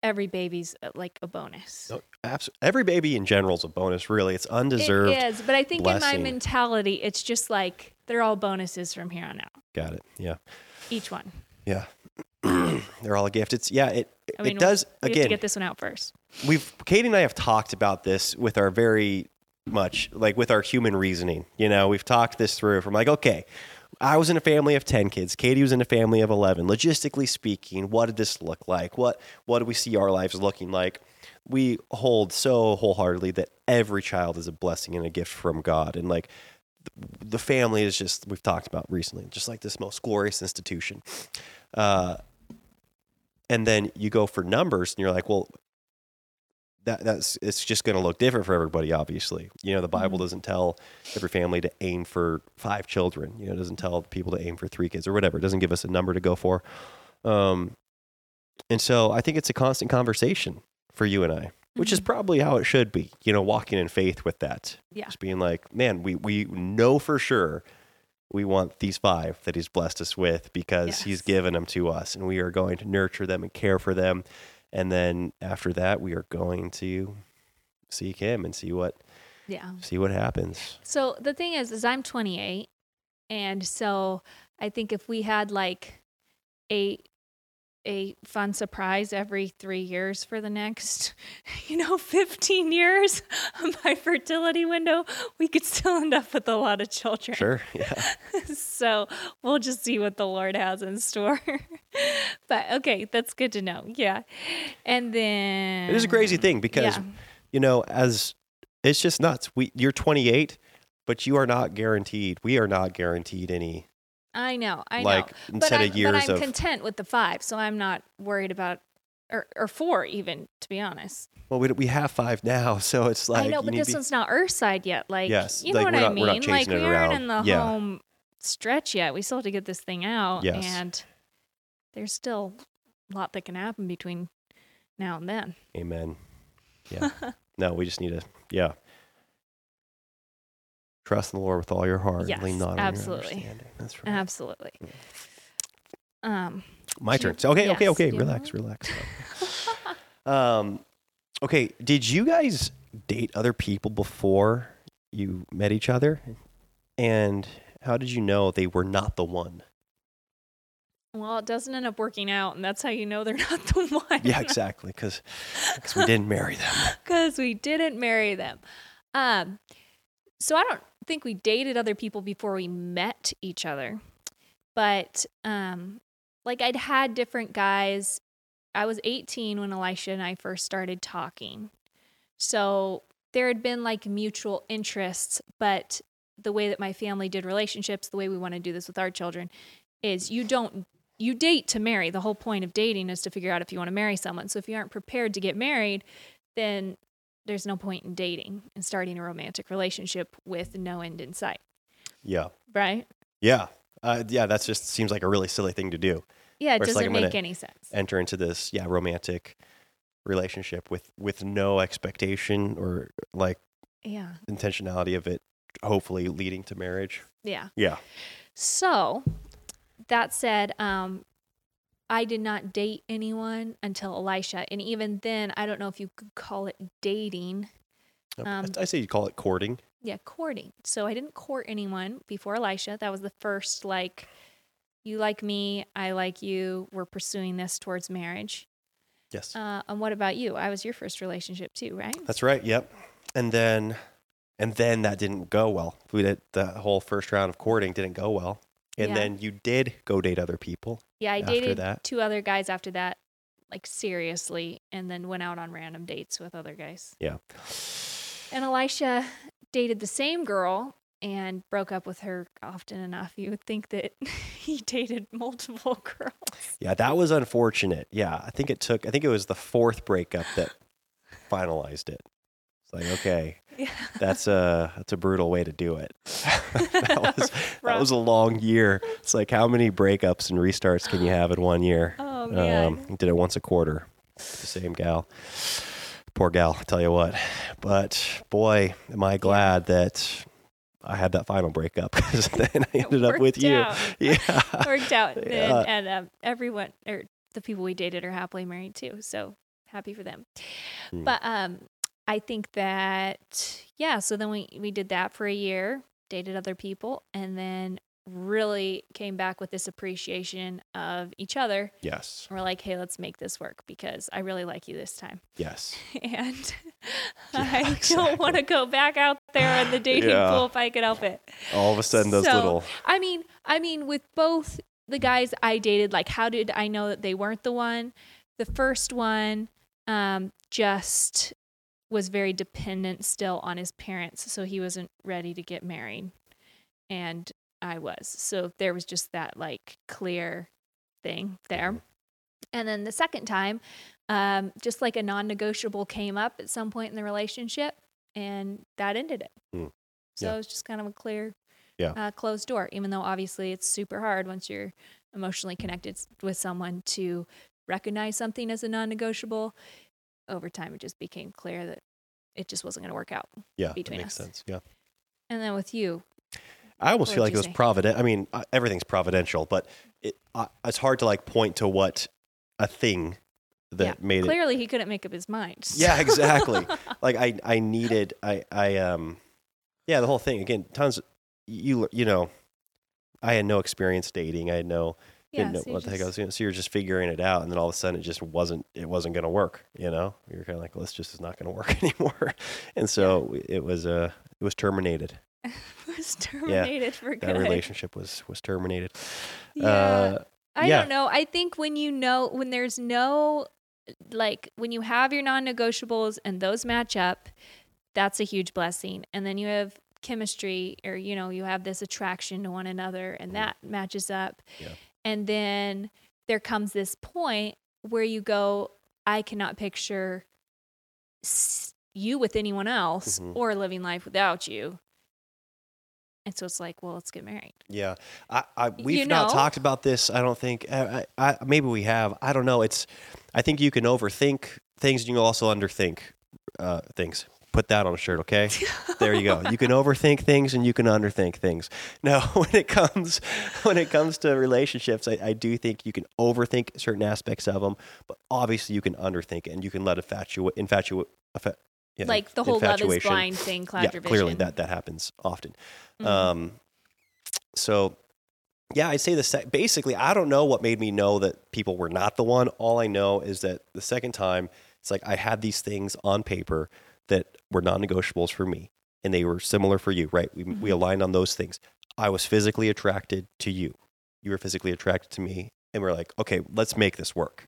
every baby's uh, like a bonus. No, abs- every baby in general is a bonus. Really, it's undeserved. It is, but I think in my mentality, it's just like they're all bonuses from here on out, Got it. Yeah, each one. yeah. They're all a gift. It's yeah. It I mean, it does we have to again. get this one out first. we've Katie and I have talked about this with our very much like with our human reasoning. You know, we've talked this through from like, okay, I was in a family of 10 kids. Katie was in a family of 11. Logistically speaking, what did this look like? What what do we see our lives looking like? We hold so wholeheartedly that every child is a blessing and a gift from God and like the- family is just we've talked about recently, just like this most glorious institution. Uh and then you go for numbers and you're like, well, that that's it's just going to look different for everybody obviously. You know the bible Mhm. doesn't tell every family to aim for five children. You know it doesn't tell people to aim for three kids or whatever. It doesn't give us a number to go for. Um and so i think it's a constant conversation for you and i which is Mhm. probably how it should be you know walking in faith with that Yeah. just being like man we we know for sure we want these five that he's blessed us with because he's given them to us and we are going to nurture them and care for them. And then after that, we are going to seek him and see what Yeah. see what happens. So the thing is, is I'm 28, and so I think if we had like a a fun surprise every three years for the next, you know, 15 years of my fertility window, we could still end up with a lot of children. Sure. Yeah. so we'll just see what the Lord has in store. but okay, that's good to know. Yeah. And then It is a crazy thing because Yeah. you know, as it's just nuts. We you're 28, but you are not guaranteed. We are not guaranteed any I know, I like know. instead but I'm, of years but I'm of content with the five, so I'm not worried about or or four even to be honest. well, we, we have five now, so it's like I know, but this be- one's not Earthside yet. Like, Yes, you know like, what I not- mean? Like, we aren't in the Yeah. home stretch yet. We still have to get this thing out, Yes. and there's still a lot that can happen between now and then. Amen. Yeah. no, we just need to, yeah. Trust in the Lord with all your heart. Yes, lean not on absolutely. your understanding. That's right. Absolutely. Um, My do you- turn. So, okay, okay, okay. Relax, relax. um, okay. Did you guys date other people before you met each other? And how did you know they were not the one? well, it doesn't end up working out, and that's how you know they're not the one. Yeah, exactly. Because we didn't marry them. because we didn't marry them. Um, so I don't think we dated other people before we met each other, but um, like I'd had different guys. I was 18 when Elisha and I first started talking, so there had been like mutual interests, but the way that my family did relationships, the way we want to do this with our children, is you don't you date to marry. The whole point of dating is to figure out if you want to marry someone. So if you aren't prepared to get married, then there's no point in dating and starting a romantic relationship with no end in sight, Yeah. right? Yeah. Uh, yeah, that just seems like a really silly thing to do. Yeah, it doesn't like, make any sense. enter into this yeah romantic relationship with with no expectation or like Yeah, intentionality of it hopefully leading to marriage yeah. yeah So that said, um, I did not date anyone until Elisha, and even then, I don't know if you could call it dating. Um, i say you call it courting Yeah, courting. So I didn't court anyone before Elisha. That was the first like you like me, I like you, we're pursuing this towards marriage. yes Uh, and what about you? I was your first relationship too, right? that's right yep and then and then that didn't go well we did the whole first round of courting didn't go well and Yeah. then you did go date other people Yeah, I dated that? two other guys after that, like seriously, and then went out on random dates with other guys. yeah And Elisha dated the same girl and broke up with her often enough. You would think that he dated multiple girls. yeah that was unfortunate yeah i think it took i think it was the fourth breakup that finalized it it's like okay Yeah. that's a that's a brutal way to do it. that was that was a long year. It's like how many breakups and restarts can you have in one year? Oh man. Um, did it once a quarter. The same gal. Poor gal, I tell you what. But boy, am I glad that I had that final breakup because then I ended up with worked you. out. Yeah. Worked out. And, Yeah. and um, everyone, or the people we dated, are happily married too. So happy for them. Hmm. But um, I think that, yeah, so then we, we did that for a year, dated other people, and then really came back with this appreciation of each other. Yes. And we're like, hey, let's make this work because I really like you this time. Yes. and Yeah, I don't want to go back out there in the dating Yeah. pool if I could help it. All of a sudden those So, little I mean, I mean, with both the guys I dated, like, how did I know that they weren't the one? The first one, um, just was very dependent still on his parents, so he wasn't ready to get married, and I was. So there was just that like clear thing there. And then the second time, um, just like a non-negotiable came up at some point in the relationship, and that ended it. Hmm. So Yeah. it was just kind of a clear Yeah. uh, closed door, even though obviously it's super hard once you're emotionally connected with someone to recognize something as a non negotiable. Over time, it just became clear that it just wasn't going to work out. yeah, that between makes us. sense. Yeah. And then with you, I almost feel like it was provident. I mean, uh, everything's providential, but it, uh, it's hard to like point to what a thing that yeah. made it. Clearly, he couldn't make up his mind. Yeah, exactly. like I, I needed, I, I, um, yeah, the whole thing again. Tons, you, you know, I had no experience dating. I had no, didn't Yeah, know so what the heck I just- was doing. So you're just figuring it out, and then all of a sudden it just wasn't, it wasn't going to work. You know, you're kind of like, well, this just is not going to work anymore. And so it was, uh, it was terminated. was terminated for good. That relationship was was terminated. Yeah. Uh, I yeah. don't know. I think when you know when there's no like when you have your non-negotiables and those match up, that's a huge blessing. And then you have chemistry or you know, you have this attraction to one another and that matches up. Yeah. And then there comes this point where you go, I cannot picture you with anyone else Mhm. or living life without you. And so it's like, well, let's get married. Yeah, I, I we've You not talked about this. I don't think. I, I, I, maybe we have. I don't know. It's. I think you can overthink things, and you can also underthink uh, things. Put that on a shirt, okay? there you go. You can overthink things, and you can underthink things. No, when it comes when it comes to relationships, I, I do think you can overthink certain aspects of them, but obviously you can underthink it, and you can let a infatuate infatuate. Affa- yeah, like the whole love is blind thing, cloud yeah, clearly that that happens often. Mhm. Um, so yeah, I'd say the sec- basically I don't know what made me know that people were not the one. All I know is that the second time it's like I had these things on paper that were non-negotiables for me, and they were similar for you, right? We we Mhm. aligned on those things. I was physically attracted to you. You were physically attracted to me, and we're like, okay, let's make this work.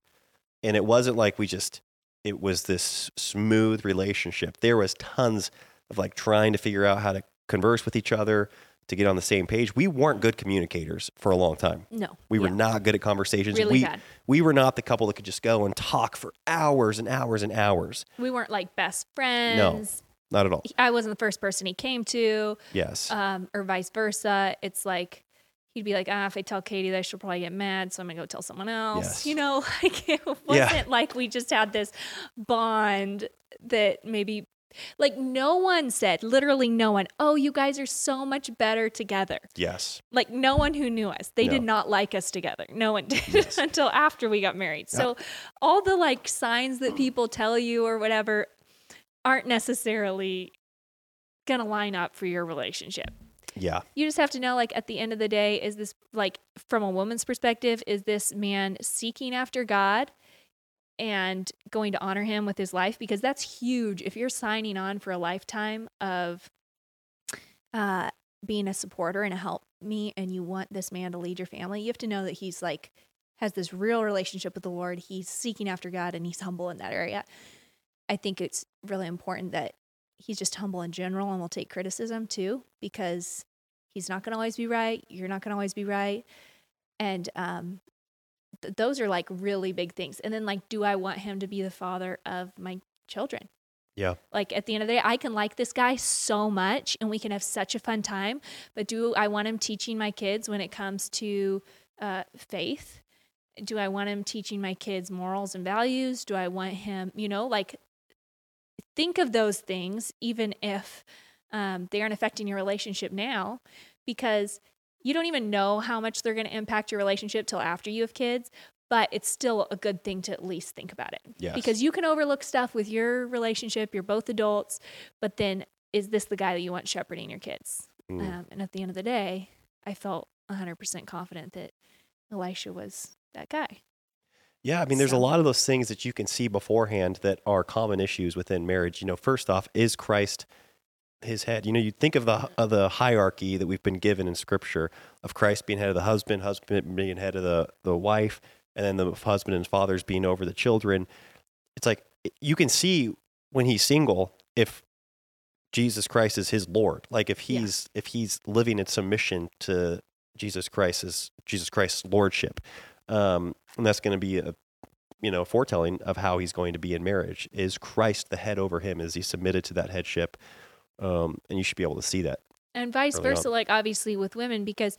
And it wasn't like we just it was this smooth relationship. There was tons of like trying to figure out how to converse with each other to get on the same page. We weren't good communicators for a long time. no, We were not good at conversations. really we bad. we were not the couple that could just go and talk for hours and hours and hours. We weren't like best friends. No. Not at all. I wasn't the first person he came to, Yes. um, or vice versa. It's like he'd be like, ah, if I tell Katie that, she'll probably get mad, so I'm gonna go tell someone else. Yes. You know, like it wasn't like we just had this bond that maybe. Like no one said, literally no one, oh, you guys are so much better together. yes. like no one who knew us they did not like us together no one did Yes. until after we got married so all the like signs that people tell you or whatever aren't necessarily gonna line up for your relationship Yeah. you just have to know like at the end of the day is this like from a woman's perspective is this man seeking after god and going to honor him with his life because that's huge. If you're signing on for a lifetime of uh being a supporter and a help me and you want this man to lead your family you have to know that he's like has this real relationship with the lord. He's seeking after god and he's humble in that area. I think it's really important that he's just humble in general and will take criticism too because he's not going to always be right you're not going to always be right. And um th- those are like really big things. And then like do i want him to be the father of my children? Yeah. like at the end of the day i can like this guy so much and we can have such a fun time but do i want him teaching my kids when it comes to uh, faith? Do i want him teaching my kids morals and values? Do i want him you know like think of those things even if um, they aren't affecting your relationship now because you don't even know how much they're going to impact your relationship till after you have kids but it's still a good thing to at least think about it Yes. because you can overlook stuff with your relationship you're both adults but then is this the guy that you want shepherding your kids Mm. um, and at the end of the day i felt 100% confident that elisha was that guy Yeah, I mean, there's a lot of those things that you can see beforehand that are common issues within marriage. You know, first off, is Christ his head? You know, you think of the of the hierarchy that we've been given in Scripture of Christ being head of the husband, husband being head of the the wife, and then the husband and fathers being over the children. It's like you can see when he's single if Jesus Christ is his Lord. Like if Yeah. he's if he's living in submission to Jesus Christ's Jesus Christ's lordship, um, and that's going to be a you know foretelling of how he's going to be in marriage. Is Christ the head over him? Is he submitted to that headship? Um, and you should be able to see that. and vice early on. versa like obviously with women because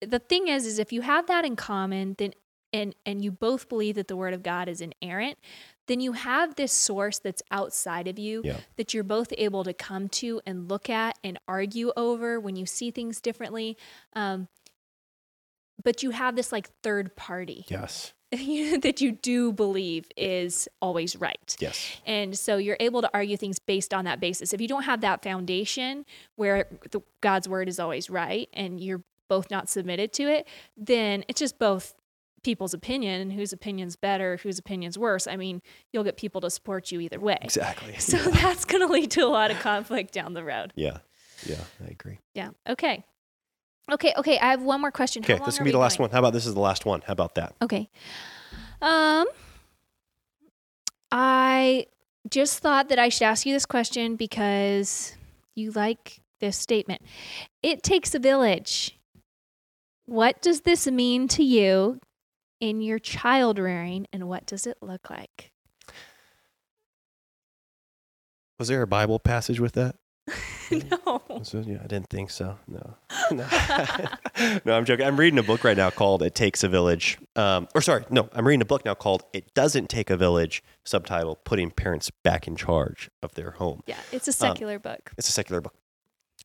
the thing is is if you have that in common then and and you both believe that the word of god is inerrant then you have this source that's outside of you Yeah. that you're both able to come to and look at and argue over when you see things differently. Um, but you have this like third party Yes. that you do believe is always right. Yes. And so you're able to argue things based on that basis. If you don't have that foundation where the, God's word is always right and you're both not submitted to it, then it's just both people's opinion and whose opinion's better, whose opinion's worse. I mean, you'll get people to support you either way. Exactly. So that's going to lead to a lot of conflict down the road. Yeah. Yeah. I agree. Yeah. Okay. Okay. Okay. I have one more question. Okay. This can be the last going? one. How about this is the last one? How about that? Okay. Um I just thought that I should ask you this question because you like this statement. It takes a village. What does this mean to you in your child rearing and what does it look like? Was there a Bible passage with that? no. Was yeah, I didn't think so. No. No. no, I'm joking. I'm reading a book right now called It Takes a Village. Um, or sorry, no, I'm reading a book now called It Doesn't Take a Village, subtitle Putting Parents Back in Charge of Their Home. Yeah, it's a secular book. It's a secular book.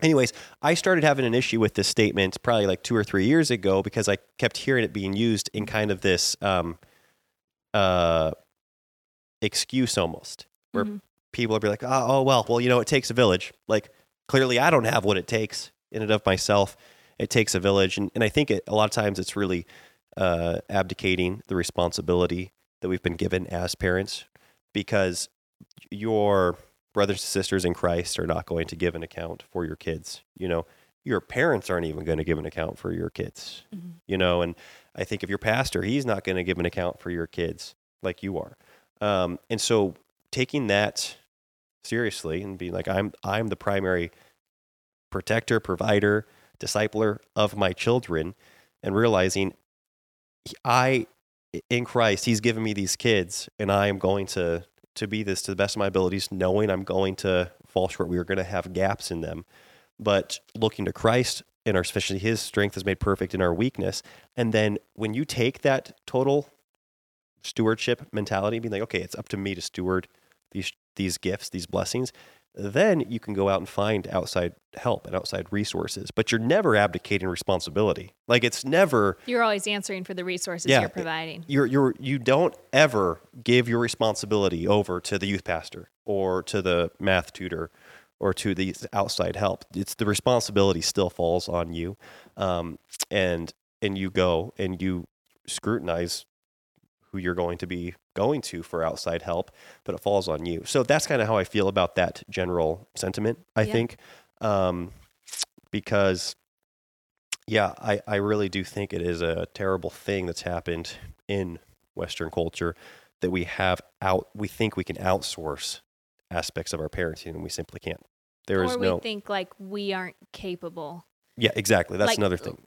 Anyways, I started having an issue with this statement probably like two or three years ago because I kept hearing it being used in kind of this um, uh, excuse almost, where Mhm. people would be like, oh, oh, well, well, you know, it takes a village. Like, clearly, I don't have what it takes in and of myself. It takes a village. And, and I think it, a lot of times it's really uh, abdicating the responsibility that we've been given as parents because your brothers and sisters in Christ are not going to give an account for your kids. You know, your parents aren't even going to give an account for your kids. Mhm. You know, and I think if your pastor, he's not going to give an account for your kids like you are. Um, and so taking that seriously and being like, I'm I'm the primary protector, provider, discipler of my children, and realizing I in Christ, He's given me these kids, and I am going to to be this to the best of my abilities, knowing I'm going to fall short. We are going to have gaps in them, but looking to Christ in our sufficiency, His strength is made perfect in our weakness. And then when you take that total stewardship mentality, being like, okay, it's up to me to steward these these gifts, these blessings, then you can go out and find outside help and outside resources. But you're never abdicating responsibility. Like it's never You're always answering for the resources Yeah, you're providing. you're you're you don't ever give your responsibility over to the youth pastor or to the math tutor or to the outside help. It's the responsibility still falls on you, um, and and you go and you scrutinize who you're going to be going to for outside help, but it falls on you. So that's kind of how I feel about that general sentiment. I Yeah. think, um, because yeah, I, I really do think it is a terrible thing that's happened in Western culture that we have out, we think we can outsource aspects of our parenting and we simply can't. There is no. or we no, think like we aren't capable. yeah, exactly. That's like, another thing.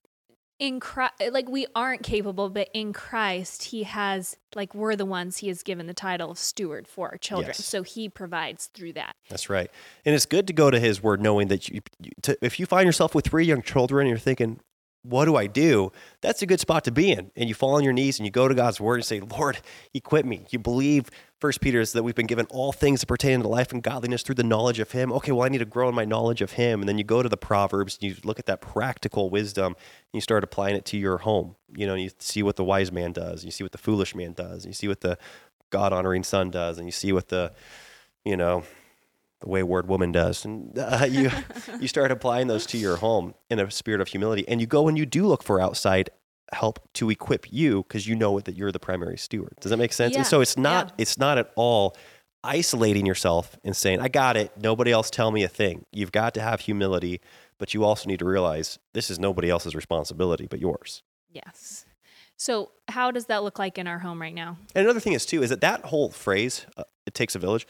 In Christ, like we aren't capable, but in Christ, He has like we're the ones He has given the title of steward for our children. Yes. So He provides through that. That's right. And it's good to go to his word knowing that you, to, if you find yourself with three young children and you're thinking, what do I do? That's a good spot to be in. And you fall on your knees and you go to God's word and say, Lord, equip me. You believe First Peter is that we've been given all things that pertain to life and godliness through the knowledge of him. Okay, well, I need to grow in my knowledge of him. And then you go to the Proverbs and you look at that practical wisdom and you start applying it to your home. You know, you see what the wise man does, you see what the foolish man does, you see what the God honoring son does, and you see what the, you know, the wayward woman does, and uh, you you start applying those to your home in a spirit of humility, and you go and you do look for outside help to equip you because you know that you're the primary steward. Does that make sense? Yeah, And so it's not yeah. it's not at all isolating yourself and saying I got it. Nobody else tell me a thing. You've got to have humility, but you also need to realize this is nobody else's responsibility but yours. Yes. So how does that look like in our home right now? And another thing is too is that that whole phrase uh, "it takes a village"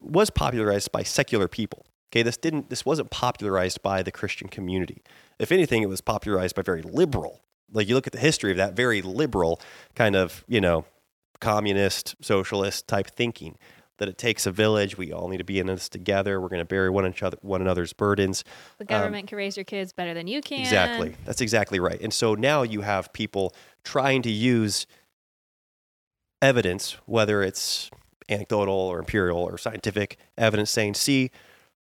was popularized by secular people. Okay, this didn't this wasn't popularized by the Christian community. If anything, it was popularized by very liberal. Like you look at the history of that very liberal kind of you know communist socialist type thinking that it takes a village. We all need to be in this together. We're going to bear one each other one another's burdens. The government can raise your kids better than you can. Um, Exactly. That's exactly right. And so now you have people trying to use evidence, whether it's anecdotal or imperial or scientific evidence saying, see,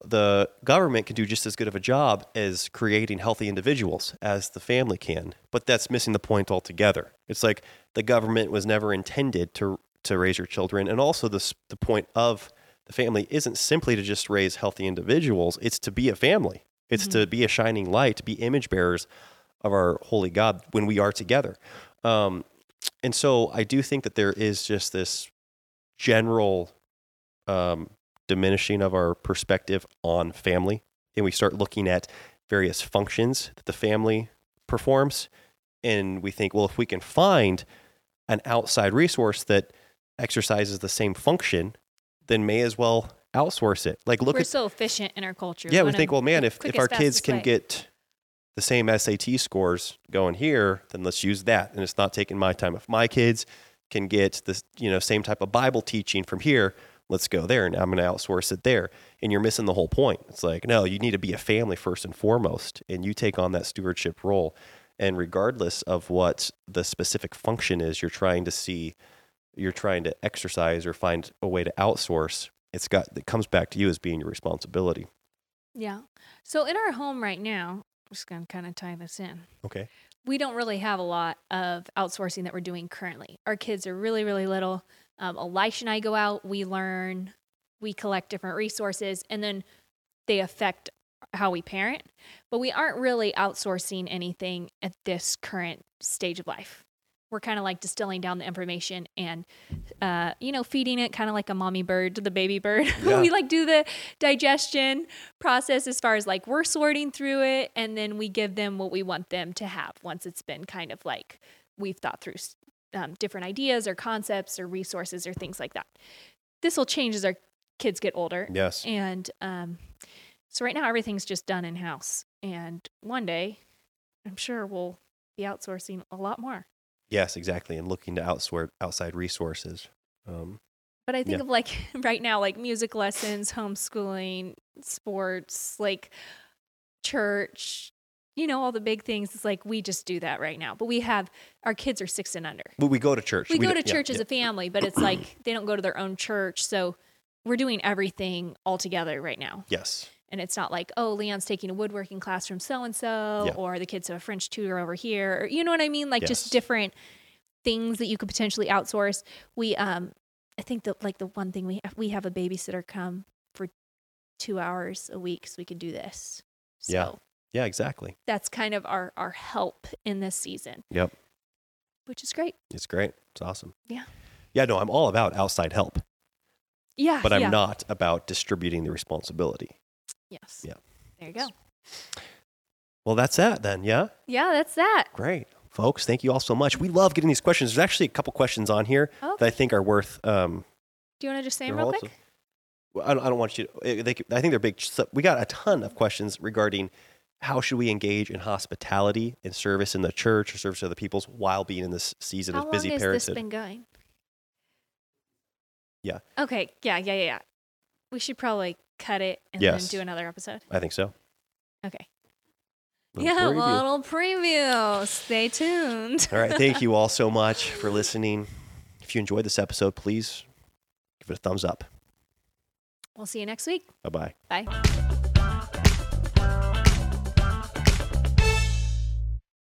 the government can do just as good of a job as creating healthy individuals as the family can. But that's missing the point altogether. It's like the government was never intended to to raise your children, and also the the point of the family isn't simply to just raise healthy individuals. It's to be a family. It's to be a shining light, to be image bearers of our holy God when we are together. Um, and so I do think that there is just this general um, diminishing of our perspective on family. And we start looking at various functions that the family performs. And we think, well, if we can find an outside resource that exercises the same function, then may as well outsource it. Like, look We're at so efficient in our culture. yeah, we think, well, man, if, if our kids can way. get the same SAT scores going here, then let's use that. And it's not taking my time. If my kids can get this, you know, same type of Bible teaching from here, let's go there. And I'm going to outsource it there. And you're missing the whole point. It's like, no, you need to be a family first and foremost, and you take on that stewardship role. And regardless of what the specific function is, you're trying to see, you're trying to exercise or find a way to outsource. It's got it comes back to you as being your responsibility. Yeah. So in our home right now, I'm just going to kind of tie this in. Okay. We don't really have a lot of outsourcing that we're doing currently. Our kids are really, really little. Um, Elisha and I go out, we learn, we collect different resources, and then they affect how we parent. But we aren't really outsourcing anything at this current stage of life. We're kind of like distilling down the information and, uh, you know, feeding it kind of like a mommy bird to the baby bird. Yeah. we like do the digestion process as far as like we're sorting through it and then we give them what we want them to have once it's been kind of like we've thought through um, different ideas or concepts or resources or things like that. This will change as our kids get older. Yes. And um, so right now everything's just done in house. And one day, I'm sure we'll be outsourcing a lot more. Yes, exactly. And looking to outsource outside resources. Um, But I think Yeah. of like right now, like music lessons, homeschooling, sports, like church, you know, all the big things. It's like we just do that right now. But we have our kids are six and under. but we go to church. We, go d- to yeah, church as yeah. a family, but it's like they don't go to their own church. So we're doing everything all together right now. yes. And it's not like, oh, Leon's taking a woodworking class from so and so, or the kids have a French tutor over here, or you know what I mean? Like Yes. just different things that you could potentially outsource. We, um, I think that like the one thing we have, we have a babysitter come for two hours a week, so we can do this. So Yeah. Yeah, exactly. that's kind of our our help in this season, Yep. which is great. It's great. It's awesome. Yeah. Yeah, no, I'm all about outside help, Yeah, but I'm yeah. not about distributing the responsibility. Yes. Yeah. There you go. Well, that's that then. Yeah. Yeah, that's that. Great. Folks, thank you all so much. We love getting these questions. There's actually a couple questions on here Oh, that I think are worth um, do you want to just say them real quick? Well, I don't, I don't want you to. eh, They, I think they're big. so We got a ton of questions regarding how should we engage in hospitality and service in the church or service to other peoples while being in this season How of long busy has this been going? Yeah. Okay. Yeah. Yeah. Yeah. Yeah. We should probably cut it and Yes. then do another episode. I think so. Okay. Little yeah. preview. Little preview. Stay tuned. All right. Thank you all so much for listening. If you enjoyed this episode, please give it a thumbs up. We'll see you next week. Bye bye. Bye.